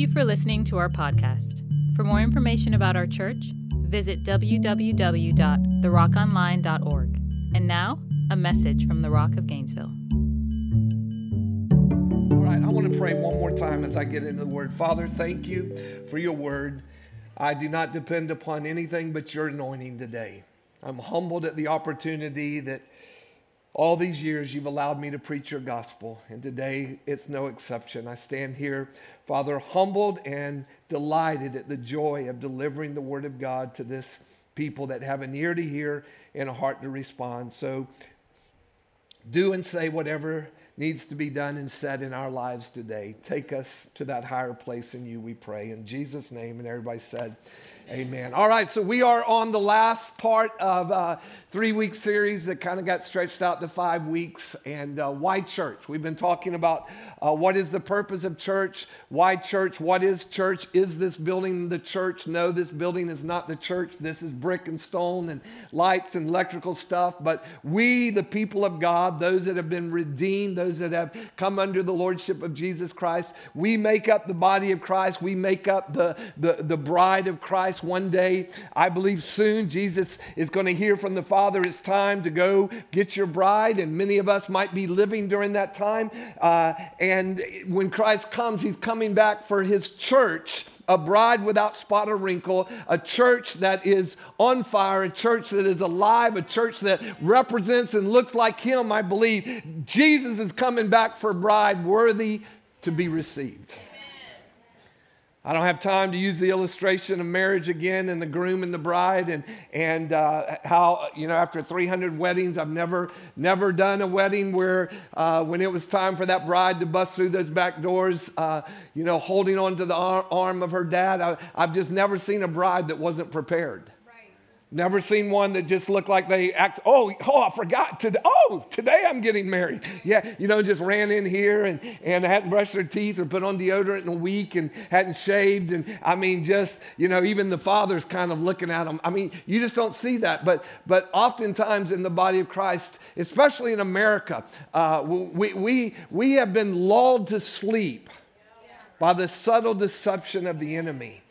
you for listening to our podcast. For more information about our church, visit www.therockonline.org. And now, a message from the Rock of Gainesville. All right, I want to pray one more time as I get into the word. Father, thank you for your word. I do not depend upon anything but your anointing today. I'm humbled at the opportunity that all these years you've allowed me to preach your gospel, and today it's no exception. I stand here, Father, humbled and delighted at the joy of delivering the word of God to this people that have an ear to hear and a heart to respond. So do and say whatever needs to be done and said in our lives today. Take us to that higher place in you, we pray. In Jesus' name, and everybody said, Amen. All right, so we are on the last part of a three week series that kind of got stretched out to five weeks. And uh, why church? We've been talking about uh, what is the purpose of church, why church, what is church? Is this building the church? No, this building is not the church. This is brick and stone and lights and electrical stuff. But we, the people of God, those that have been redeemed, those that have come under the lordship of Jesus Christ, we make up the body of Christ. We make up the, the, the bride of Christ one day. I believe soon Jesus is going to hear from the Father, it's time to go get your bride. And many of us might be living during that time. Uh, and when Christ comes, he's coming back for his church, a bride without spot or wrinkle, a church that is on fire, a church that is alive, a church that represents and looks like him. I believe Jesus is coming back for a bride worthy to be received. I don't have time to use the illustration of marriage again and the groom and the bride and, and uh, how, you know, after 300 weddings, I've never, never done a wedding where uh, when it was time for that bride to bust through those back doors, uh, you know, holding on to the arm of her dad. I, I've just never seen a bride that wasn't prepared. Never seen one that just looked like they act. Oh, oh, I forgot today. Oh, today I'm getting married. Yeah, you know, just ran in here and and hadn't brushed their teeth or put on deodorant in a week and hadn't shaved. And I mean, just you know, even the father's kind of looking at them. I mean, you just don't see that. But but oftentimes in the body of Christ, especially in America, uh, we we we have been lulled to sleep by the subtle deception of the enemy.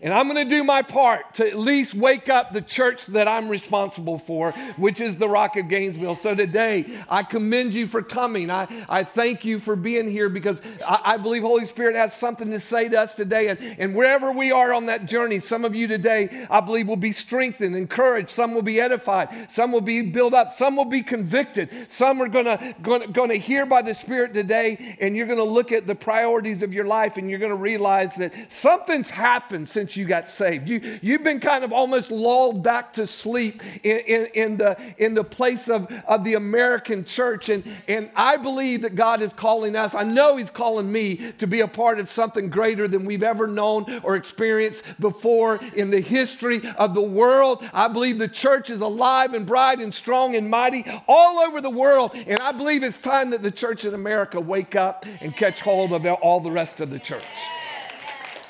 And I'm going to do my part to at least wake up the church that I'm responsible for, which is the Rock of Gainesville. So today, I commend you for coming. I, I thank you for being here because I, I believe Holy Spirit has something to say to us today. And, and wherever we are on that journey, some of you today, I believe, will be strengthened, encouraged. Some will be edified. Some will be built up. Some will be convicted. Some are going to hear by the Spirit today, and you're going to look at the priorities of your life, and you're going to realize that something's happened since since you got saved. You, you've been kind of almost lulled back to sleep in, in, in, the, in the place of, of the American church. And, and I believe that God is calling us, I know He's calling me to be a part of something greater than we've ever known or experienced before in the history of the world. I believe the church is alive and bright and strong and mighty all over the world. And I believe it's time that the church in America wake up and catch hold of all the rest of the church.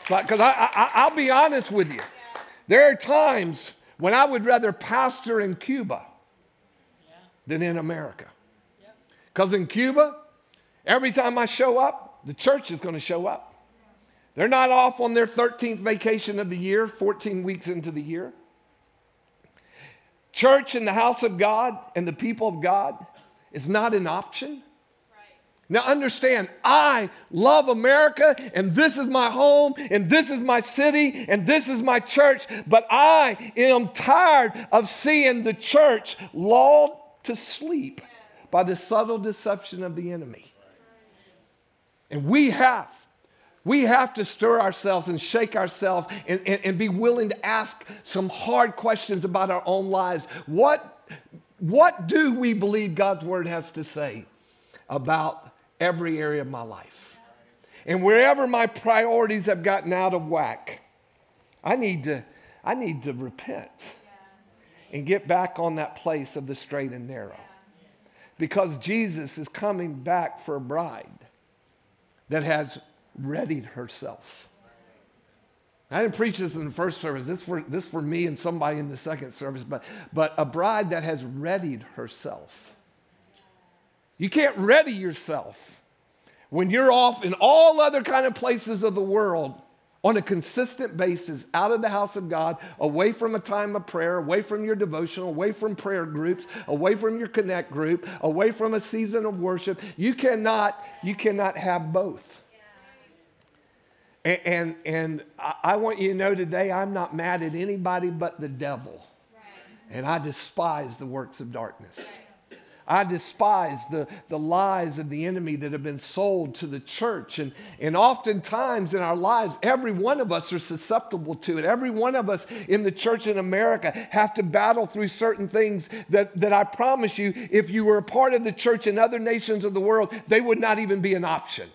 Because I, I, will be honest with you, there are times when I would rather pastor in Cuba than in America. Because in Cuba, every time I show up, the church is going to show up. They're not off on their 13th vacation of the year, 14 weeks into the year. Church in the house of God and the people of God is not an option. Now, understand, I love America, and this is my home, and this is my city, and this is my church, but I am tired of seeing the church lulled to sleep by the subtle deception of the enemy. And we have, we have to stir ourselves and shake ourselves and, and, and be willing to ask some hard questions about our own lives. What, what do we believe God's word has to say about every area of my life. And wherever my priorities have gotten out of whack, I need to, I need to repent and get back on that place of the straight and narrow. Because Jesus is coming back for a bride that has readied herself. I didn't preach this in the first service. This for this for me and somebody in the second service, but but a bride that has readied herself. You can't ready yourself when you're off in all other kind of places of the world on a consistent basis out of the house of God, away from a time of prayer, away from your devotional, away from prayer groups, away from your connect group, away from a season of worship, you cannot you cannot have both. And, and, and I want you to know today, I'm not mad at anybody but the devil. And I despise the works of darkness. I despise the, the lies of the enemy that have been sold to the church. And, and oftentimes in our lives, every one of us are susceptible to it. Every one of us in the church in America have to battle through certain things that, that I promise you, if you were a part of the church in other nations of the world, they would not even be an option.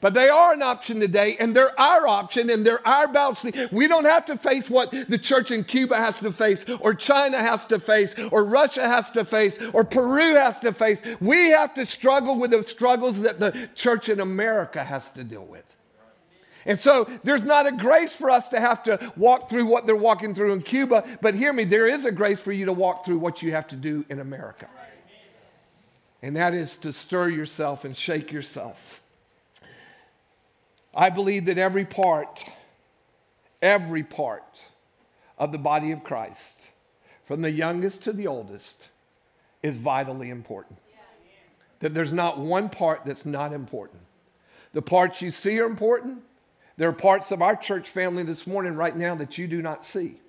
But they are an option today, and they're our option, and they're our battles. We don't have to face what the church in Cuba has to face, or China has to face, or Russia has to face, or Peru has to face. We have to struggle with the struggles that the church in America has to deal with. And so there's not a grace for us to have to walk through what they're walking through in Cuba, but hear me, there is a grace for you to walk through what you have to do in America. And that is to stir yourself and shake yourself I believe that every part, every part of the body of Christ, from the youngest to the oldest, is vitally important. That there's not one part that's not important. The parts you see are important. There are parts of our church family this morning, right now, that you do not see.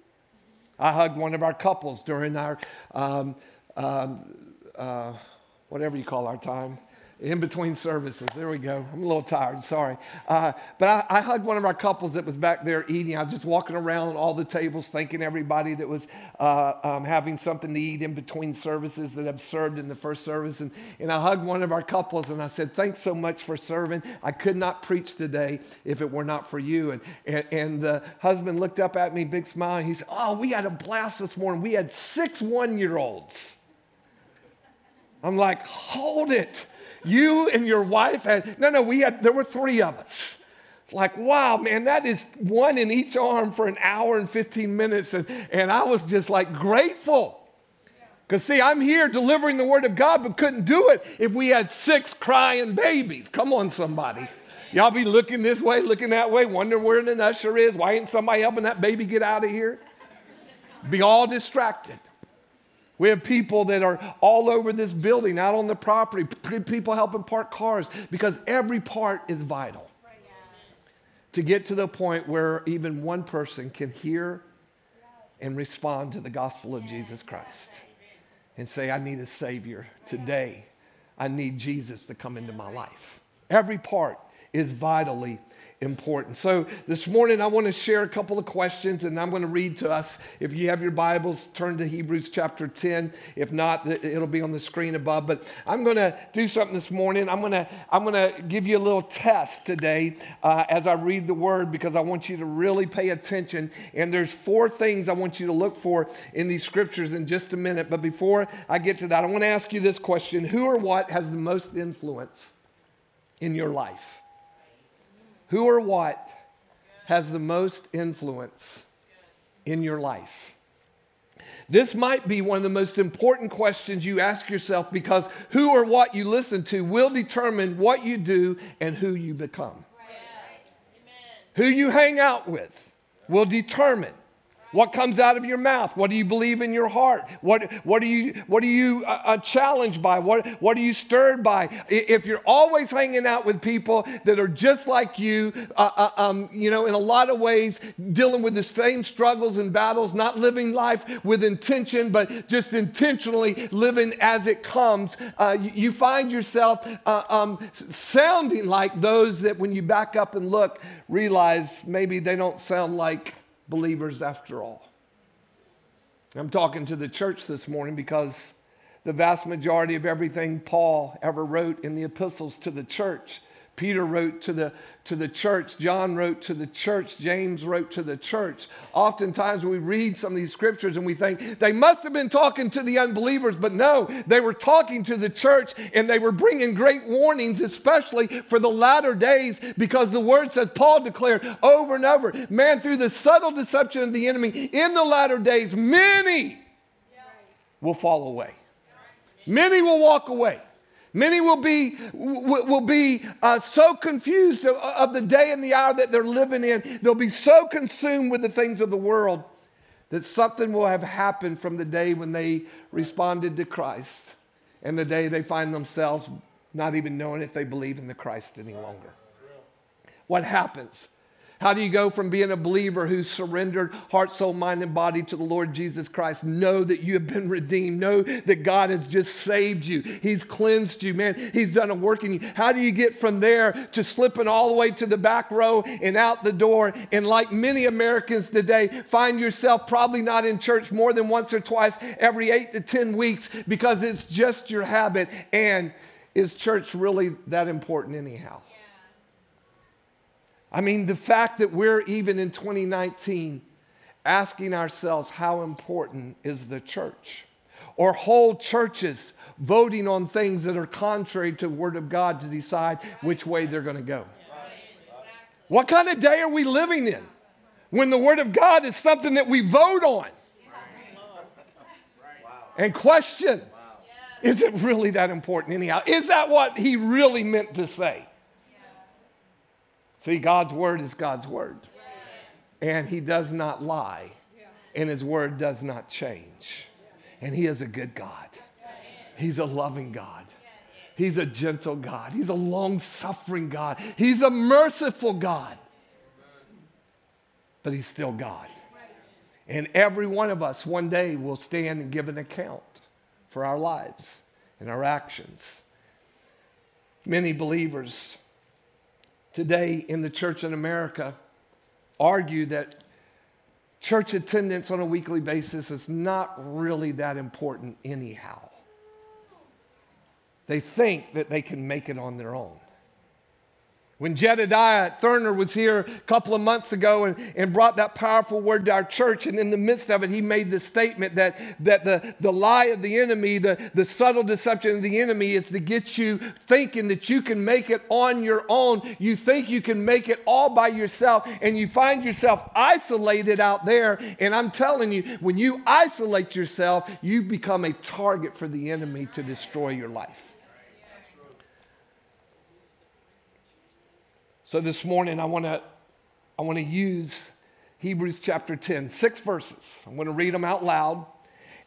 I hugged one of our couples during our, um, um, uh, whatever you call our time, in between services. There we go. I'm a little tired, sorry. Uh, but I, I, hugged one of our couples that was back there eating. I was just walking around all the tables, thanking everybody that was uh, um, having something to eat in between services that have served in the first service. And, and I hugged one of our couples and I said, Thanks so much for serving. I could not preach today if it were not for you. And, and, and the husband looked up at me, big smile, he said, Oh, we had a blast this morning. We had six one year olds. I'm like, Hold it. You and your wife had, no, no, we had, there were three of us. It's like, wow, man, that is one in each arm for an hour and 15 minutes. And, and I was just like grateful. Because, see, I'm here delivering the word of God, but couldn't do it if we had six crying babies. Come on, somebody. Y'all be looking this way, looking that way, wondering where an usher is. Why ain't somebody helping that baby get out of here? Be all distracted. We have people that are all over this building, out on the property, people helping park cars, because every part is vital. To get to the point where even one person can hear and respond to the gospel of Jesus Christ and say, I need a Savior today. I need Jesus to come into my life. Every part is vitally important. So this morning I want to share a couple of questions and I'm going to read to us. If you have your Bibles, turn to Hebrews chapter 10. If not, it'll be on the screen above. But I'm going to do something this morning. I'm going to, I'm going to give you a little test today uh, as I read the word because I want you to really pay attention. And there's four things I want you to look for in these scriptures in just a minute. But before I get to that, I want to ask you this question Who or what has the most influence in your life? Who or what has the most influence in your life? This might be one of the most important questions you ask yourself because who or what you listen to will determine what you do and who you become. Yes. Who you hang out with will determine what comes out of your mouth? What do you believe in your heart? What, what are you, what are you uh, uh, challenged by? What, what are you stirred by? If you're always hanging out with people that are just like you, uh, uh, um, you know, in a lot of ways, dealing with the same struggles and battles, not living life with intention, but just intentionally living as it comes, uh, you, you, find yourself uh, um, sounding like those that when you back up and look, realize maybe they don't sound like believers after all. I'm talking to the church this morning because the vast majority of everything Paul ever wrote in the epistles to the church Peter wrote to the, to the church, John wrote to the church, James wrote to the church. Oftentimes we read some of these scriptures and we think they must have been talking to the unbelievers, but no, they were talking to the church and they were bringing great warnings, especially for the latter days, because the word says, Paul declared over and over, man, through the subtle deception of the enemy, in the latter days, many will fall away. Many will walk away. Many will be, will be uh, so confused of, of the day and the hour that they're living in. They'll be so consumed with the things of the world that something will have happened from the day when they responded to Christ and the day they find themselves not even knowing if they believe in the Christ any longer. What happens? How do you go from being a believer who surrendered heart, soul, mind, and body to the Lord Jesus Christ? Know that you have been redeemed. Know that God has just saved you. He's cleansed you, man. He's done a work in you. How do you get from there to slipping all the way to the back row and out the door? And like many Americans today, find yourself probably not in church more than once or twice every eight to 10 weeks because it's just your habit. And is church really that important, anyhow? I mean, the fact that we're even in 2019 asking ourselves how important is the church, or whole churches voting on things that are contrary to the Word of God to decide which way they're going to go. What kind of day are we living in when the Word of God is something that we vote on and question? Is it really that important, anyhow? Is that what He really meant to say? See, God's word is God's word. And he does not lie. And his word does not change. And he is a good God. He's a loving God. He's a gentle God. He's a long suffering God. He's a merciful God. But he's still God. And every one of us one day will stand and give an account for our lives and our actions. Many believers today in the church in America argue that church attendance on a weekly basis is not really that important, anyhow. They think that they can make it on their own. When Jedediah Thurner was here a couple of months ago and, and brought that powerful word to our church, and in the midst of it, he made the statement that, that the, the lie of the enemy, the, the subtle deception of the enemy, is to get you thinking that you can make it on your own. You think you can make it all by yourself, and you find yourself isolated out there. And I'm telling you, when you isolate yourself, you become a target for the enemy to destroy your life. So this morning, I want to I want to use Hebrews chapter 10, six verses. I'm going to read them out loud.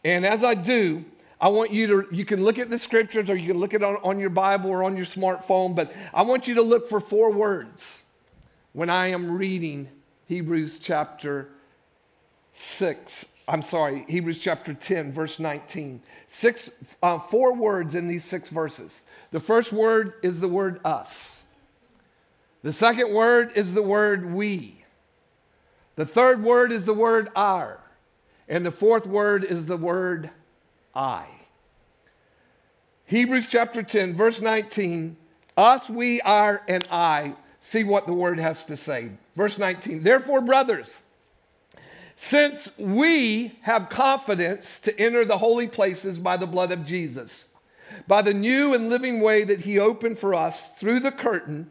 And as I do, I want you to, you can look at the scriptures or you can look at it on, on your Bible or on your smartphone, but I want you to look for four words when I am reading Hebrews chapter 6. I'm sorry, Hebrews chapter 10, verse 19. Six, uh, four words in these six verses. The first word is the word us. The second word is the word we. The third word is the word our. And the fourth word is the word I. Hebrews chapter 10, verse 19 us, we, are, and I. See what the word has to say. Verse 19 Therefore, brothers, since we have confidence to enter the holy places by the blood of Jesus, by the new and living way that he opened for us through the curtain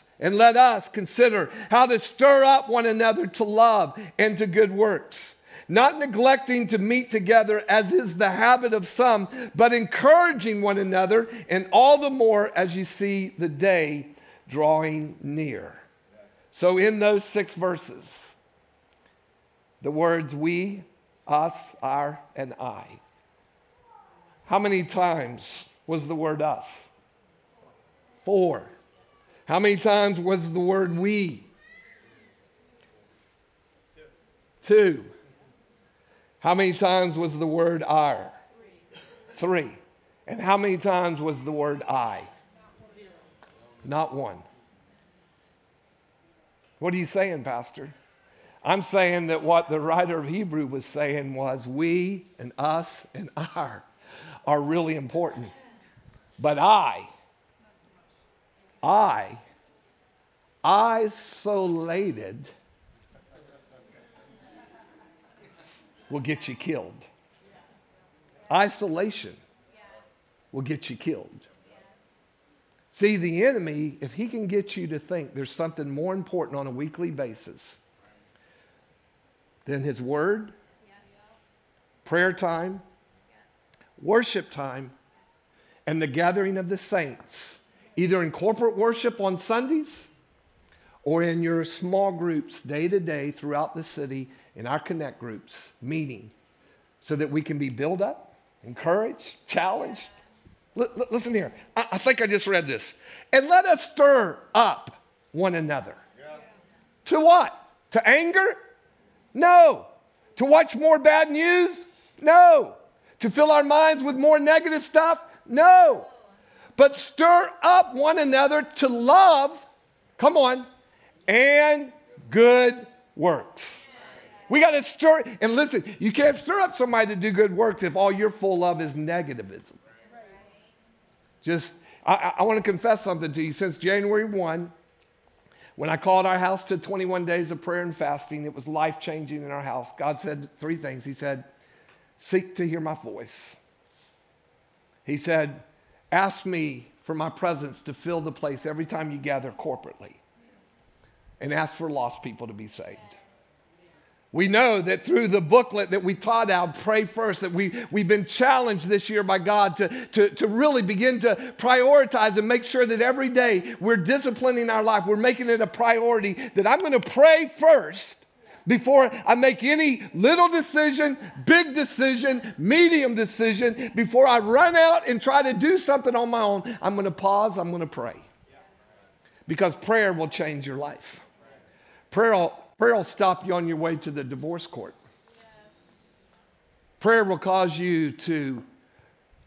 and let us consider how to stir up one another to love and to good works, not neglecting to meet together as is the habit of some, but encouraging one another, and all the more as you see the day drawing near. So, in those six verses, the words we, us, our, and I. How many times was the word us? Four. How many times was the word we? Two. How many times was the word our? Three. And how many times was the word I? Not one. What are you saying, Pastor? I'm saying that what the writer of Hebrew was saying was we and us and our are really important. But I I isolated will get you killed. Isolation will get you killed. See, the enemy, if he can get you to think there's something more important on a weekly basis than his word, prayer time, worship time, and the gathering of the saints, either in corporate worship on Sundays or in your small groups day to day throughout the city in our connect groups meeting so that we can be built up, encouraged, challenged, L- listen here. I-, I think I just read this. And let us stir up one another. Yeah. To what? To anger? No. To watch more bad news? No. To fill our minds with more negative stuff? No. But stir up one another to love, come on, and good works. We got to stir, and listen, you can't stir up somebody to do good works if all you're full of is negativism. Just, I, I want to confess something to you. Since January 1, when I called our house to 21 days of prayer and fasting, it was life changing in our house. God said three things. He said, Seek to hear my voice. He said, Ask me for my presence to fill the place every time you gather corporately. And ask for lost people to be saved. We know that through the booklet that we taught out, Pray First, that we, we've been challenged this year by God to, to, to really begin to prioritize and make sure that every day we're disciplining our life. We're making it a priority that I'm going to pray first before I make any little decision, big decision, medium decision, before I run out and try to do something on my own. I'm going to pause, I'm going to pray. Because prayer will change your life. Prayer will Prayer will stop you on your way to the divorce court. Prayer will cause you to,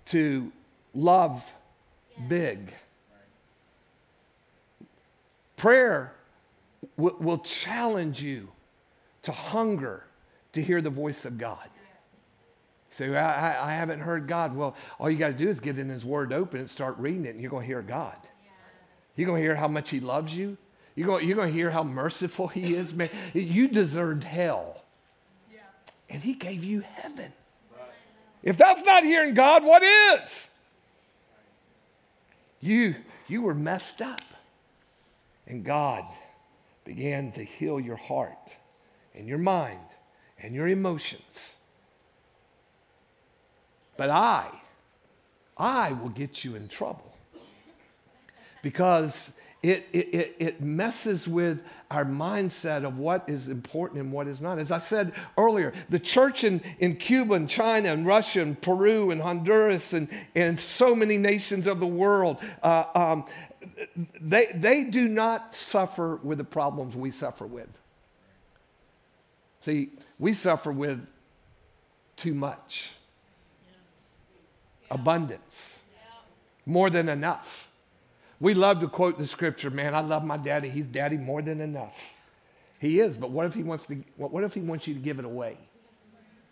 to love big. Prayer will challenge you to hunger to hear the voice of God. Say, so I, I, haven't heard God. Well, all you got to do is get in His Word open and start reading it, and you're going to hear God. You're going to hear how much He loves you. You're going, you're going to hear how merciful he is, man. You deserved hell. And he gave you heaven. If that's not hearing God, what is? You, you were messed up. And God began to heal your heart and your mind and your emotions. But I, I will get you in trouble. Because it, it, it messes with our mindset of what is important and what is not. As I said earlier, the church in, in Cuba and China and Russia and Peru and Honduras and, and so many nations of the world, uh, um, they, they do not suffer with the problems we suffer with. See, we suffer with too much, abundance, more than enough. We love to quote the scripture, man. I love my daddy. He's daddy more than enough. He is, but what if he wants to what if he wants you to give it away?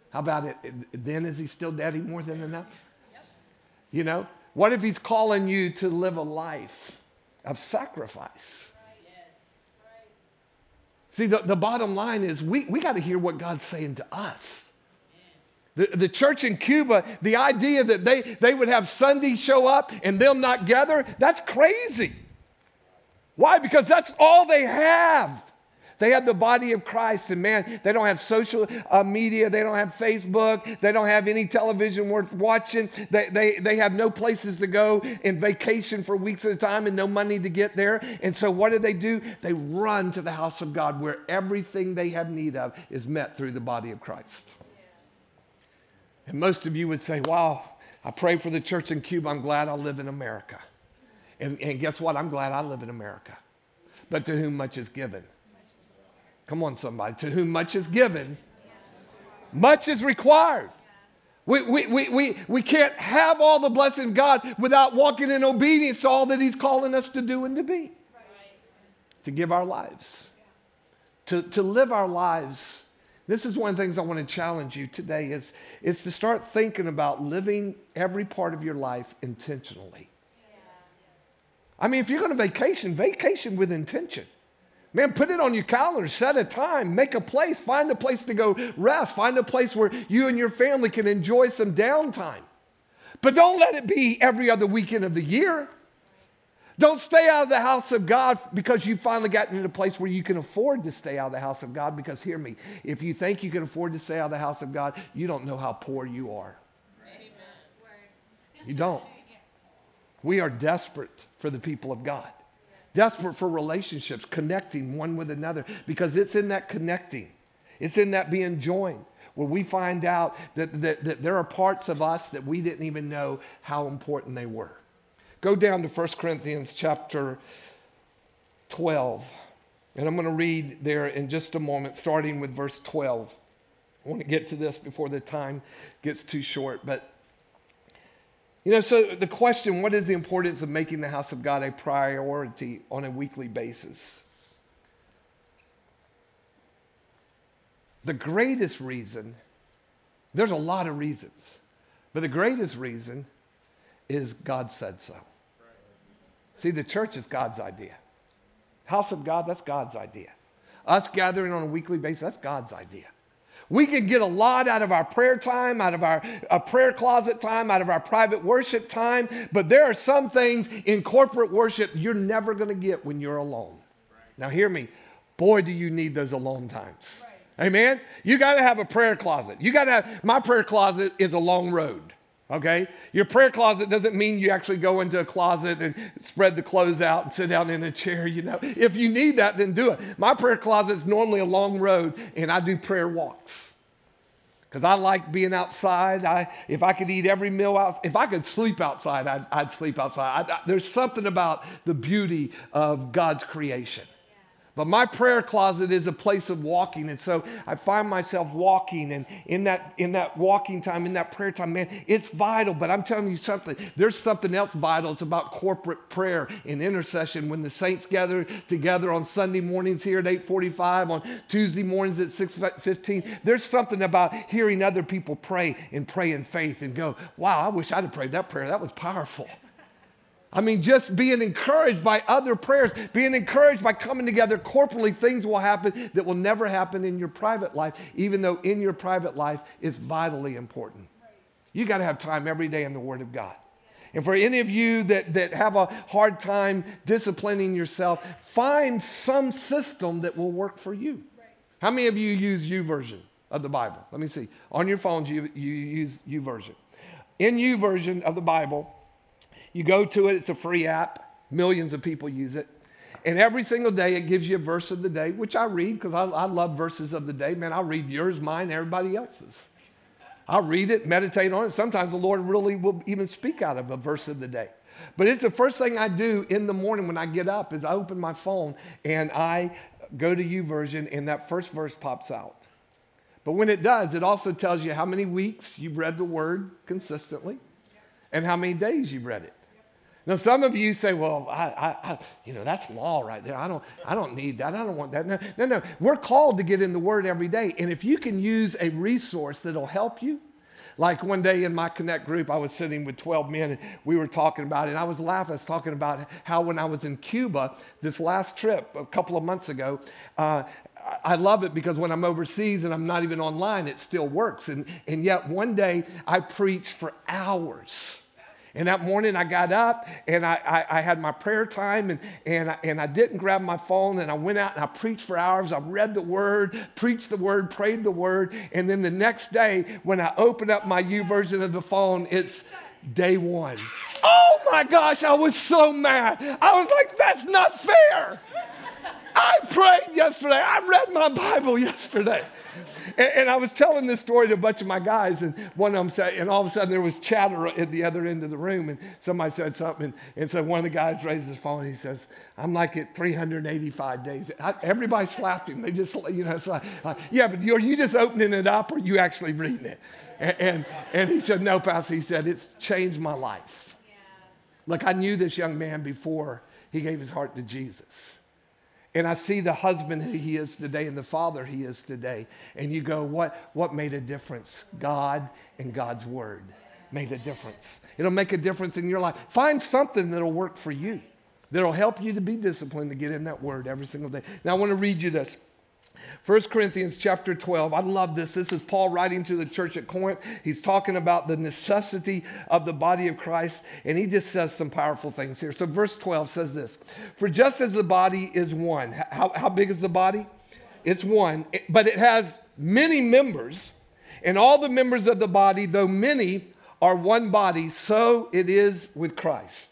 How about it? Then is he still daddy more than enough? You know? What if he's calling you to live a life of sacrifice? See, the, the bottom line is we, we got to hear what God's saying to us. The, the church in Cuba, the idea that they, they would have Sunday show up and them not gather, that's crazy. Why? Because that's all they have. They have the body of Christ, and man, they don't have social uh, media, they don't have Facebook, they don't have any television worth watching, they, they, they have no places to go and vacation for weeks at a time and no money to get there. And so, what do they do? They run to the house of God where everything they have need of is met through the body of Christ. And most of you would say, wow, I pray for the church in Cuba. I'm glad I live in America. And, and guess what? I'm glad I live in America. But to whom much is given? Come on, somebody. To whom much is given, much is required. We, we, we, we, we can't have all the blessing of God without walking in obedience to all that He's calling us to do and to be. To give our lives, to, to live our lives this is one of the things I want to challenge you today is, is to start thinking about living every part of your life intentionally. I mean, if you're going to vacation, vacation with intention. Man, put it on your calendar, set a time, make a place, find a place to go rest, find a place where you and your family can enjoy some downtime. But don't let it be every other weekend of the year. Don't stay out of the house of God because you've finally gotten in a place where you can afford to stay out of the house of God. Because hear me, if you think you can afford to stay out of the house of God, you don't know how poor you are. Amen. You don't. We are desperate for the people of God, desperate for relationships, connecting one with another, because it's in that connecting, it's in that being joined where we find out that, that, that there are parts of us that we didn't even know how important they were. Go down to 1 Corinthians chapter 12. And I'm going to read there in just a moment, starting with verse 12. I want to get to this before the time gets too short. But, you know, so the question what is the importance of making the house of God a priority on a weekly basis? The greatest reason, there's a lot of reasons, but the greatest reason is God said so. See, the church is God's idea. House of God, that's God's idea. Us gathering on a weekly basis, that's God's idea. We can get a lot out of our prayer time, out of our, our prayer closet time, out of our private worship time, but there are some things in corporate worship you're never going to get when you're alone. Right. Now, hear me. Boy, do you need those alone times. Right. Amen? You got to have a prayer closet. You got to have, my prayer closet is a long road okay? Your prayer closet doesn't mean you actually go into a closet and spread the clothes out and sit down in a chair, you know. If you need that, then do it. My prayer closet is normally a long road, and I do prayer walks. Because I like being outside. I, if I could eat every meal out, if I could sleep outside, I'd, I'd sleep outside. I, I, there's something about the beauty of God's creation. But my prayer closet is a place of walking. And so I find myself walking. And in that, in that walking time, in that prayer time, man, it's vital. But I'm telling you something, there's something else vital. It's about corporate prayer and intercession. When the saints gather together on Sunday mornings here at 845, on Tuesday mornings at 615, there's something about hearing other people pray and pray in faith and go, wow, I wish I'd have prayed that prayer. That was powerful. I mean, just being encouraged by other prayers, being encouraged by coming together corporately, things will happen that will never happen in your private life, even though in your private life is vitally important. You got to have time every day in the Word of God. And for any of you that, that have a hard time disciplining yourself, find some system that will work for you. How many of you use U YouVersion of the Bible? Let me see. On your phones, you, you use U YouVersion. In U YouVersion of the Bible, you go to it, it's a free app. Millions of people use it. And every single day it gives you a verse of the day, which I read because I, I, love verses of the day. Man, I'll read yours, mine, everybody else's. I'll read it, meditate on it. Sometimes the Lord really will even speak out of a verse of the day. But it's the first thing I do in the morning when I get up is I open my phone and I go to YouVersion and that first verse pops out. But when it does, it also tells you how many weeks you've read the word consistently and how many days you've read it. Now, some of you say, well, I, I, I, you know, that's law right there. I don't, I don't need that. I don't want that. No, no, no. We're called to get in the Word every day. And if you can use a resource that'll help you, like one day in my Connect group, I was sitting with 12 men and we were talking about it. And I was laughing. I was talking about how when I was in Cuba this last trip a couple of months ago, uh, I love it because when I'm overseas and I'm not even online, it still works. And, and yet one day I preached for hours and that morning I got up and I, I, I had my prayer time and, and, I, and I didn't grab my phone and I went out and I preached for hours. I read the word, preached the word, prayed the word. And then the next day, when I opened up my YouVersion of the phone, it's day one. Oh my gosh, I was so mad. I was like, that's not fair. I prayed yesterday. I read my Bible yesterday. And, and, I was telling this story to a bunch of my guys, and one of them said, and all of a sudden there was chatter at the other end of the room, and somebody said something, and, and so one of the guys raised his phone, and he says, I'm like at 385 days. I, everybody slapped him. They just, you know, so uh, yeah, but are you just opening it up, or are you actually reading it? And, and, and he said, no, Pastor. He said, it's changed my life. Look, I knew this young man before he gave his heart to Jesus. And I see the husband he is today and the father he is today. And you go, what, what made a difference? God and God's word made a difference. It'll make a difference in your life. Find something that'll work for you. that'll help you to be disciplined to get in that word every single day. Now, I want to read you this. 1 Corinthians chapter 12. I love this. This is Paul writing to the church at Corinth. He's talking about the necessity of the body of Christ, and he just says some powerful things here. So, verse 12 says this For just as the body is one, how, how big is the body? It's one, but it has many members, and all the members of the body, though many, are one body, so it is with Christ.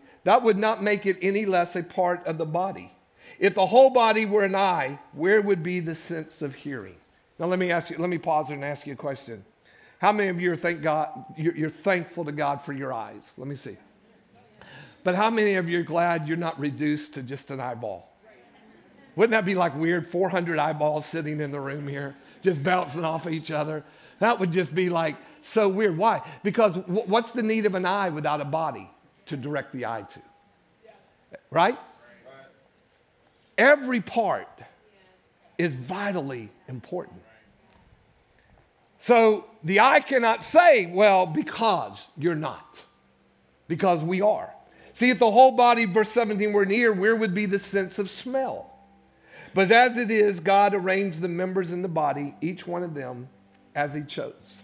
that would not make it any less a part of the body. If the whole body were an eye, where would be the sense of hearing? Now let me ask you, let me pause and ask you a question. How many of you are thank God, you're, you're thankful to God for your eyes? Let me see. But how many of you are glad you're not reduced to just an eyeball? Wouldn't that be like weird? 400 eyeballs sitting in the room here, just bouncing off of each other. That would just be like so weird. Why? Because what's the need of an eye without a body? To direct the eye to. Right? Every part is vitally important. So the eye cannot say, well, because you're not, because we are. See, if the whole body, verse 17, were near, where would be the sense of smell? But as it is, God arranged the members in the body, each one of them, as He chose.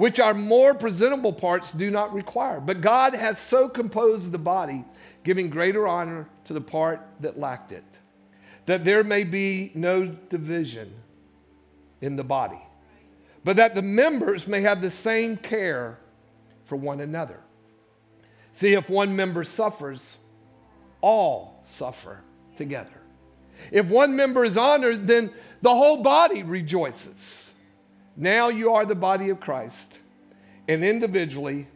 which our more presentable parts do not require. But God has so composed the body, giving greater honor to the part that lacked it, that there may be no division in the body, but that the members may have the same care for one another. See, if one member suffers, all suffer together. If one member is honored, then the whole body rejoices. Now you are the body of Christ and individually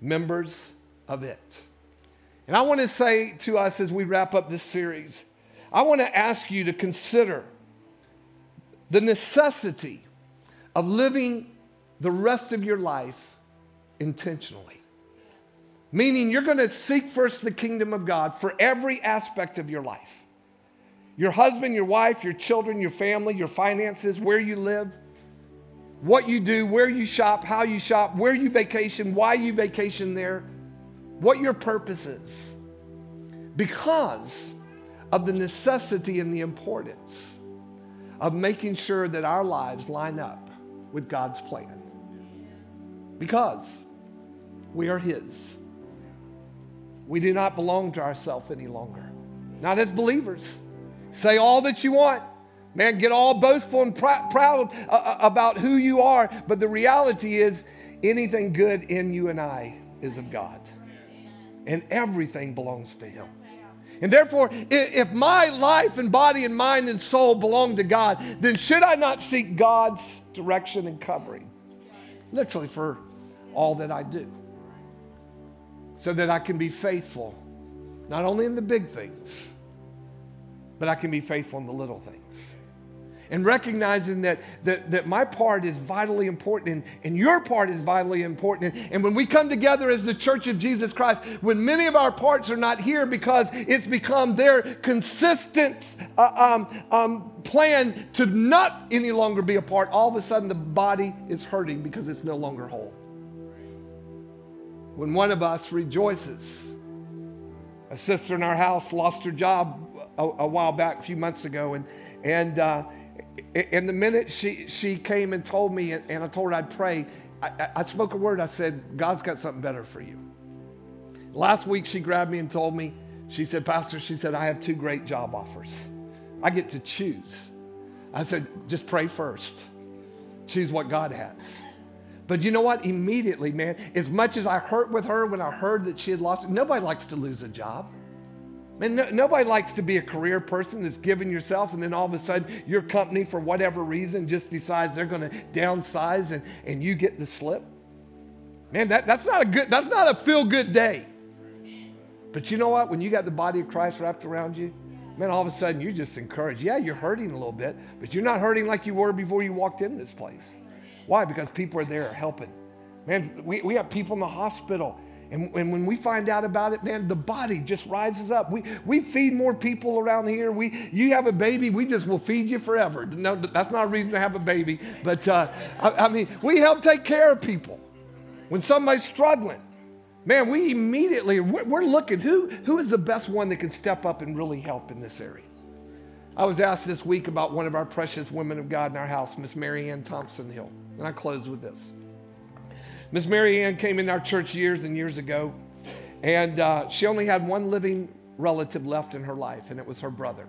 members of it. And I want to say to us as we wrap up this series, I want to ask you to consider the necessity of living the rest of your life intentionally. Meaning, you're going to seek first the kingdom of God for every aspect of your life your husband, your wife, your children, your family, your finances, where you live what you do, where you shop, how you shop, where you vacation, why you vacation there, what your purpose is. Because of the necessity and the importance of making sure that our lives line up with God's plan. Because we are His. We do not belong to ourselves any longer, not as believers. Say all that you want. Man, get all boastful and pr- proud uh, uh, about who you are, but the reality is anything good in you and I is of God. And everything belongs to Him. And therefore, if my life and body and mind and soul belong to God, then should I not seek God's direction and covering? Literally for all that I do. So that I can be faithful, not only in the big things, but I can be faithful in the little things and recognizing that, that, that my part is vitally important and, and your part is vitally important. And, and when we come together as the church of Jesus Christ, when many of our parts are not here because it's become their consistent uh, um, um, plan to not any longer be a part, all of a sudden the body is hurting because it's no longer whole. When one of us rejoices, a sister in our house lost her job a, a while back, a few months ago, and, and uh, and the minute she, she came and told me, and I told her I'd pray, I, I spoke a word. I said, God's got something better for you. Last week, she grabbed me and told me, she said, Pastor, she said, I have two great job offers. I get to choose. I said, just pray first. Choose what God has. But you know what? Immediately, man, as much as I hurt with her when I heard that she had lost nobody likes to lose a job. Man, no, nobody likes to be a career person that's giving yourself and then all of a sudden your company, for whatever reason, just decides they're going to downsize and, and you get the slip. Man, that, that's not a good, that's not a feel good day. But you know what? When you got the body of Christ wrapped around you, man, all of a sudden you're just encouraged. Yeah, you're hurting a little bit, but you're not hurting like you were before you walked in this place. Why? Because people are there helping. Man, we, we have people in the hospital and, and, when we find out about it, man, the body just rises up. We, we feed more people around here. We, you have a baby, we just will feed you forever. No, that's not a reason to have a baby. But uh, I, I mean, we help take care of people. When somebody's struggling, man, we immediately, we're, we're looking, who, who is the best one that can step up and really help in this area? I was asked this week about one of our precious women of God in our house, Miss Mary Ann Thompson Hill. And I close with this. Miss Mary Ann came in our church years and years ago, and uh, she only had one living relative left in her life, and it was her brother.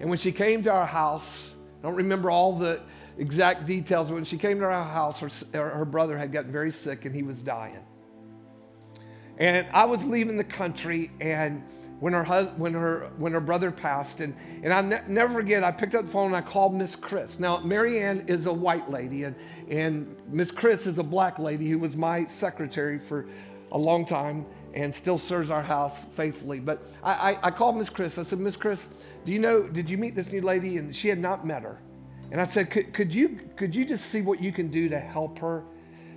And when she came to our house, I don't remember all the exact details, but when she came to our house, her, her brother had gotten very sick and he was dying. And I was leaving the country, and when her, when her, when her brother passed. And, and I ne- never forget, I picked up the phone and I called Miss Chris. Now, Marianne is a white lady, and, and Miss Chris is a black lady who was my secretary for a long time and still serves our house faithfully. But I, I, I called Miss Chris. I said, Miss Chris, do you know, did you meet this new lady? And she had not met her. And I said, could, could, you, could you just see what you can do to help her?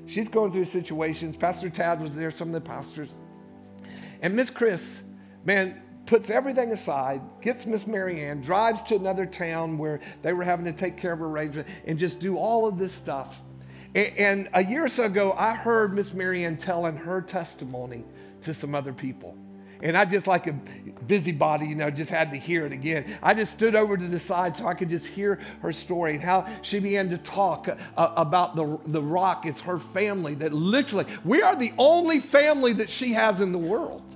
She's going through situations. Pastor Tad was there, some of the pastors. And Miss Chris, man, puts everything aside, gets Miss Marianne, drives to another town where they were having to take care of arrangements and just do all of this stuff. And, a year or so ago, I heard Miss Marianne telling her testimony to some other people. And I just like a busybody, you know, just had to hear it again. I just stood over to the side so I could just hear her story and how she began to talk uh, about the, the rock is her family, that literally, we are the only family that she has in the world.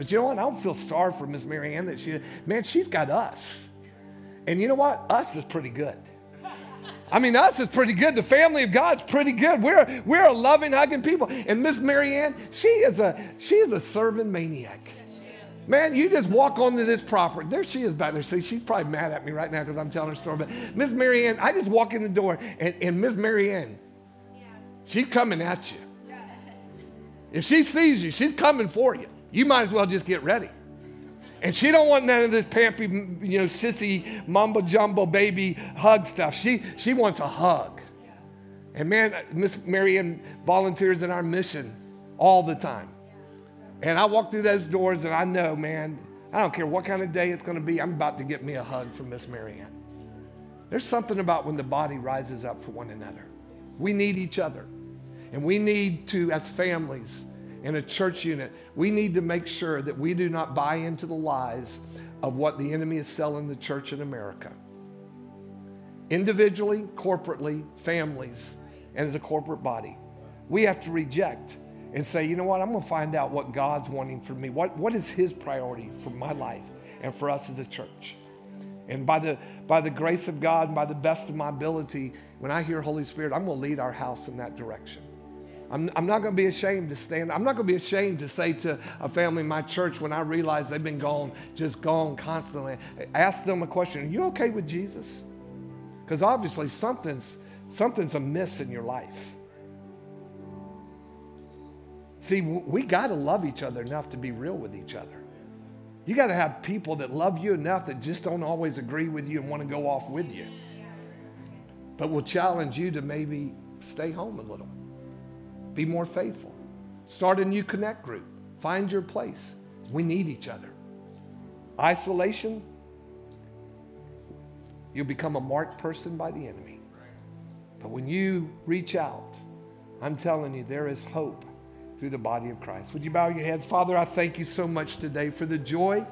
But you know what? I don't feel sorry for Miss Marianne that she, man, she's got us. And you know what? Us is pretty good. I mean, us is pretty good. The family of God's pretty good. We're, we're a loving, hugging people. And Miss Marianne, she is a she is a serving maniac. Man, you just walk onto this property. There she is back there. See, she's probably mad at me right now because I'm telling her story. But Miss Marianne, I just walk in the door, and, and Miss Marianne, she's coming at you. If she sees you, she's coming for you you might as well just get ready. And she don't want none of this pampy, you know, sissy, mumbo jumbo baby hug stuff. She, she wants a hug. And man, Miss Marianne volunteers in our mission all the time. And I walk through those doors and I know, man, I don't care what kind of day it's going to be, I'm about to get me a hug from Miss Marianne. There's something about when the body rises up for one another. We need each other. And we need to, as families, in a church unit, we need to make sure that we do not buy into the lies of what the enemy is selling the church in America. Individually, corporately, families, and as a corporate body, we have to reject and say, you know what, I'm to find out what God's wanting for me. What, what is His priority for my life and for us as a church? And by the, by the grace of God and by the best of my ability, when I hear Holy Spirit, I'm to lead our house in that direction. I'm, I'm not going to be ashamed to stand. I'm not going to be ashamed to say to a family in my church when I realize they've been gone, just gone constantly, ask them a question Are you okay with Jesus? Because obviously something's, something's amiss in your life. See, we got to love each other enough to be real with each other. You got to have people that love you enough that just don't always agree with you and want to go off with you, but will challenge you to maybe stay home a little. Be more faithful. Start a new connect group. Find your place. We need each other. Isolation, you'll become a marked person by the enemy. But when you reach out, I'm telling you, there is hope through the body of Christ. Would you bow your heads? Father, I thank you so much today for the joy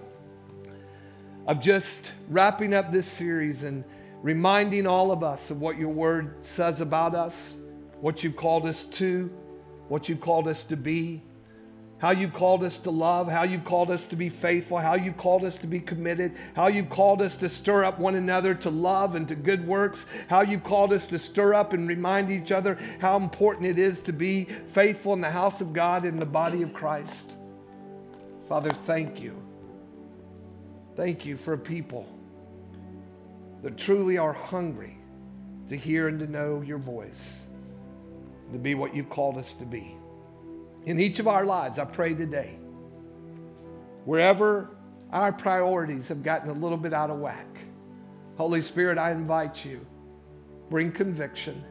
of just wrapping up this series and reminding all of us of what your word says about us, what you've called us to what you called us to be. how you've called us to love, how you've called us to be faithful, how you've called us to be committed, how you've called us to stir up one another to love and to good works, how you've called us to stir up and remind each other how important it is to be faithful in the house of God in the body of Christ. Father, thank you. Thank you for people that truly are hungry to hear and to know your voice, to be what you've called us to be in each of our lives, I pray today, wherever our priorities have gotten a little bit out of whack, Holy Spirit, I invite you, bring conviction,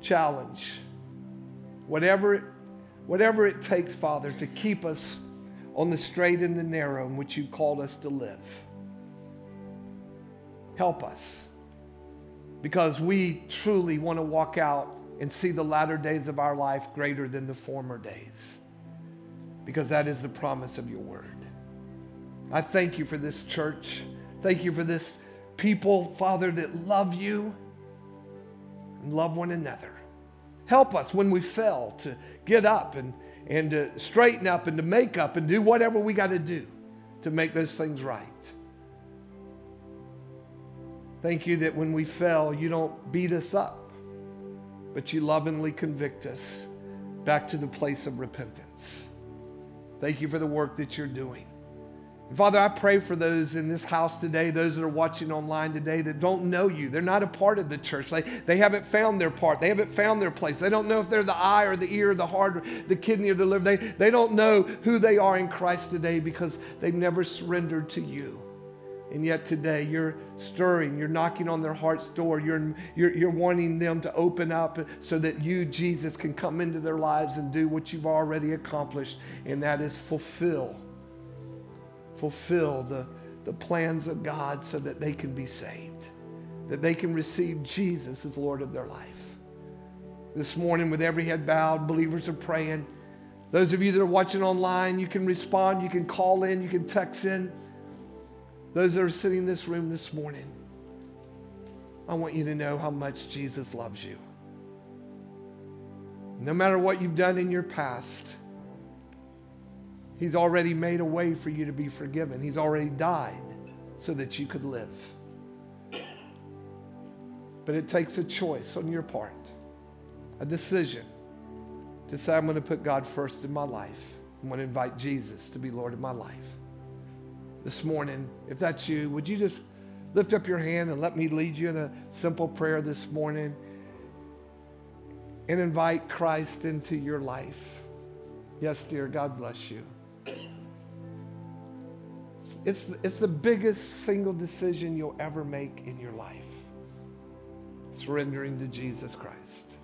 challenge, whatever, whatever it takes, Father, to keep us on the straight and the narrow in which you called us to live. Help us because we truly want to walk out and see the latter days of our life greater than the former days. Because that is the promise of your word. I thank you for this church. Thank you for this people, Father, that love you and love one another. Help us when we fail to get up and, and to straighten up and to make up and do whatever we got to do to make those things right. Thank you that when we fail, you don't beat us up but you lovingly convict us back to the place of repentance. Thank you for the work that you're doing. Father, I pray for those in this house today, those that are watching online today that don't know you. They're not a part of the church. They, they haven't found their part. They haven't found their place. They don't know if they're the eye or the ear or the heart or the kidney or the liver. They, they don't know who they are in Christ today because they've never surrendered to you. And yet today you're stirring, you're knocking on their heart's door, you're, you're, you're wanting them to open up so that you, Jesus, can come into their lives and do what you've already accomplished, and that is fulfill. Fulfill the, the plans of God so that they can be saved, that they can receive Jesus as Lord of their life. This morning, with every head bowed, believers are praying. Those of you that are watching online, you can respond, you can call in, you can text in. Those that are sitting in this room this morning, I want you to know how much Jesus loves you. No matter what you've done in your past, He's already made a way for you to be forgiven. He's already died so that you could live. But it takes a choice on your part, a decision to say, I'm going to put God first in my life. I'm going to invite Jesus to be Lord of my life this morning, if that's you, would you just lift up your hand and let me lead you in a simple prayer this morning and invite Christ into your life? Yes, dear, God bless you. It's, it's the biggest single decision you'll ever make in your life surrendering to Jesus Christ.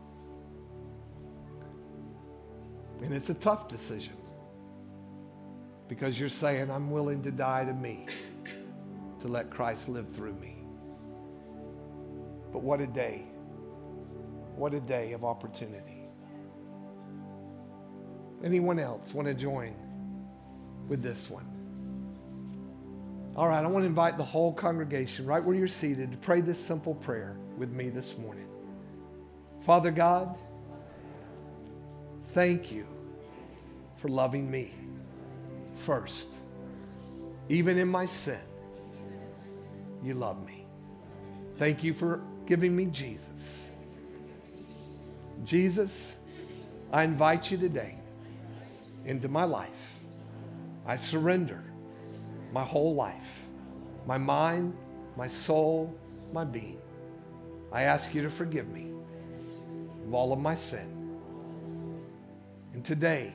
And it's a tough decision because you're saying, I'm willing to die to me to let Christ live through me. But what a day. What a day of opportunity. Anyone else want to join with this one? All right, I want to invite the whole congregation, right where you're seated, to pray this simple prayer with me this morning. Father God, thank you for loving me first. Even in my sin, you love me. Thank you for giving me Jesus. Jesus, I invite you today into my life. I surrender my whole life, my mind, my soul, my being. I ask you to forgive me of all of my sin. And today,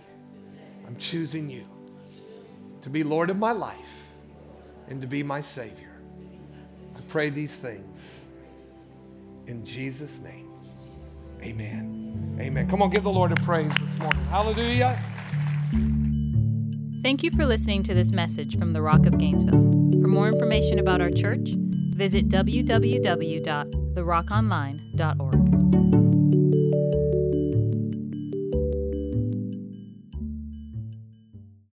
I'm choosing you to be Lord of my life and to be my Savior. I pray these things in Jesus' name. Amen. Amen. Come on, give the Lord a praise this morning. Hallelujah. Thank you for listening to this message from the Rock of Gainesville. For more information about our church, visit www.therockonline.org.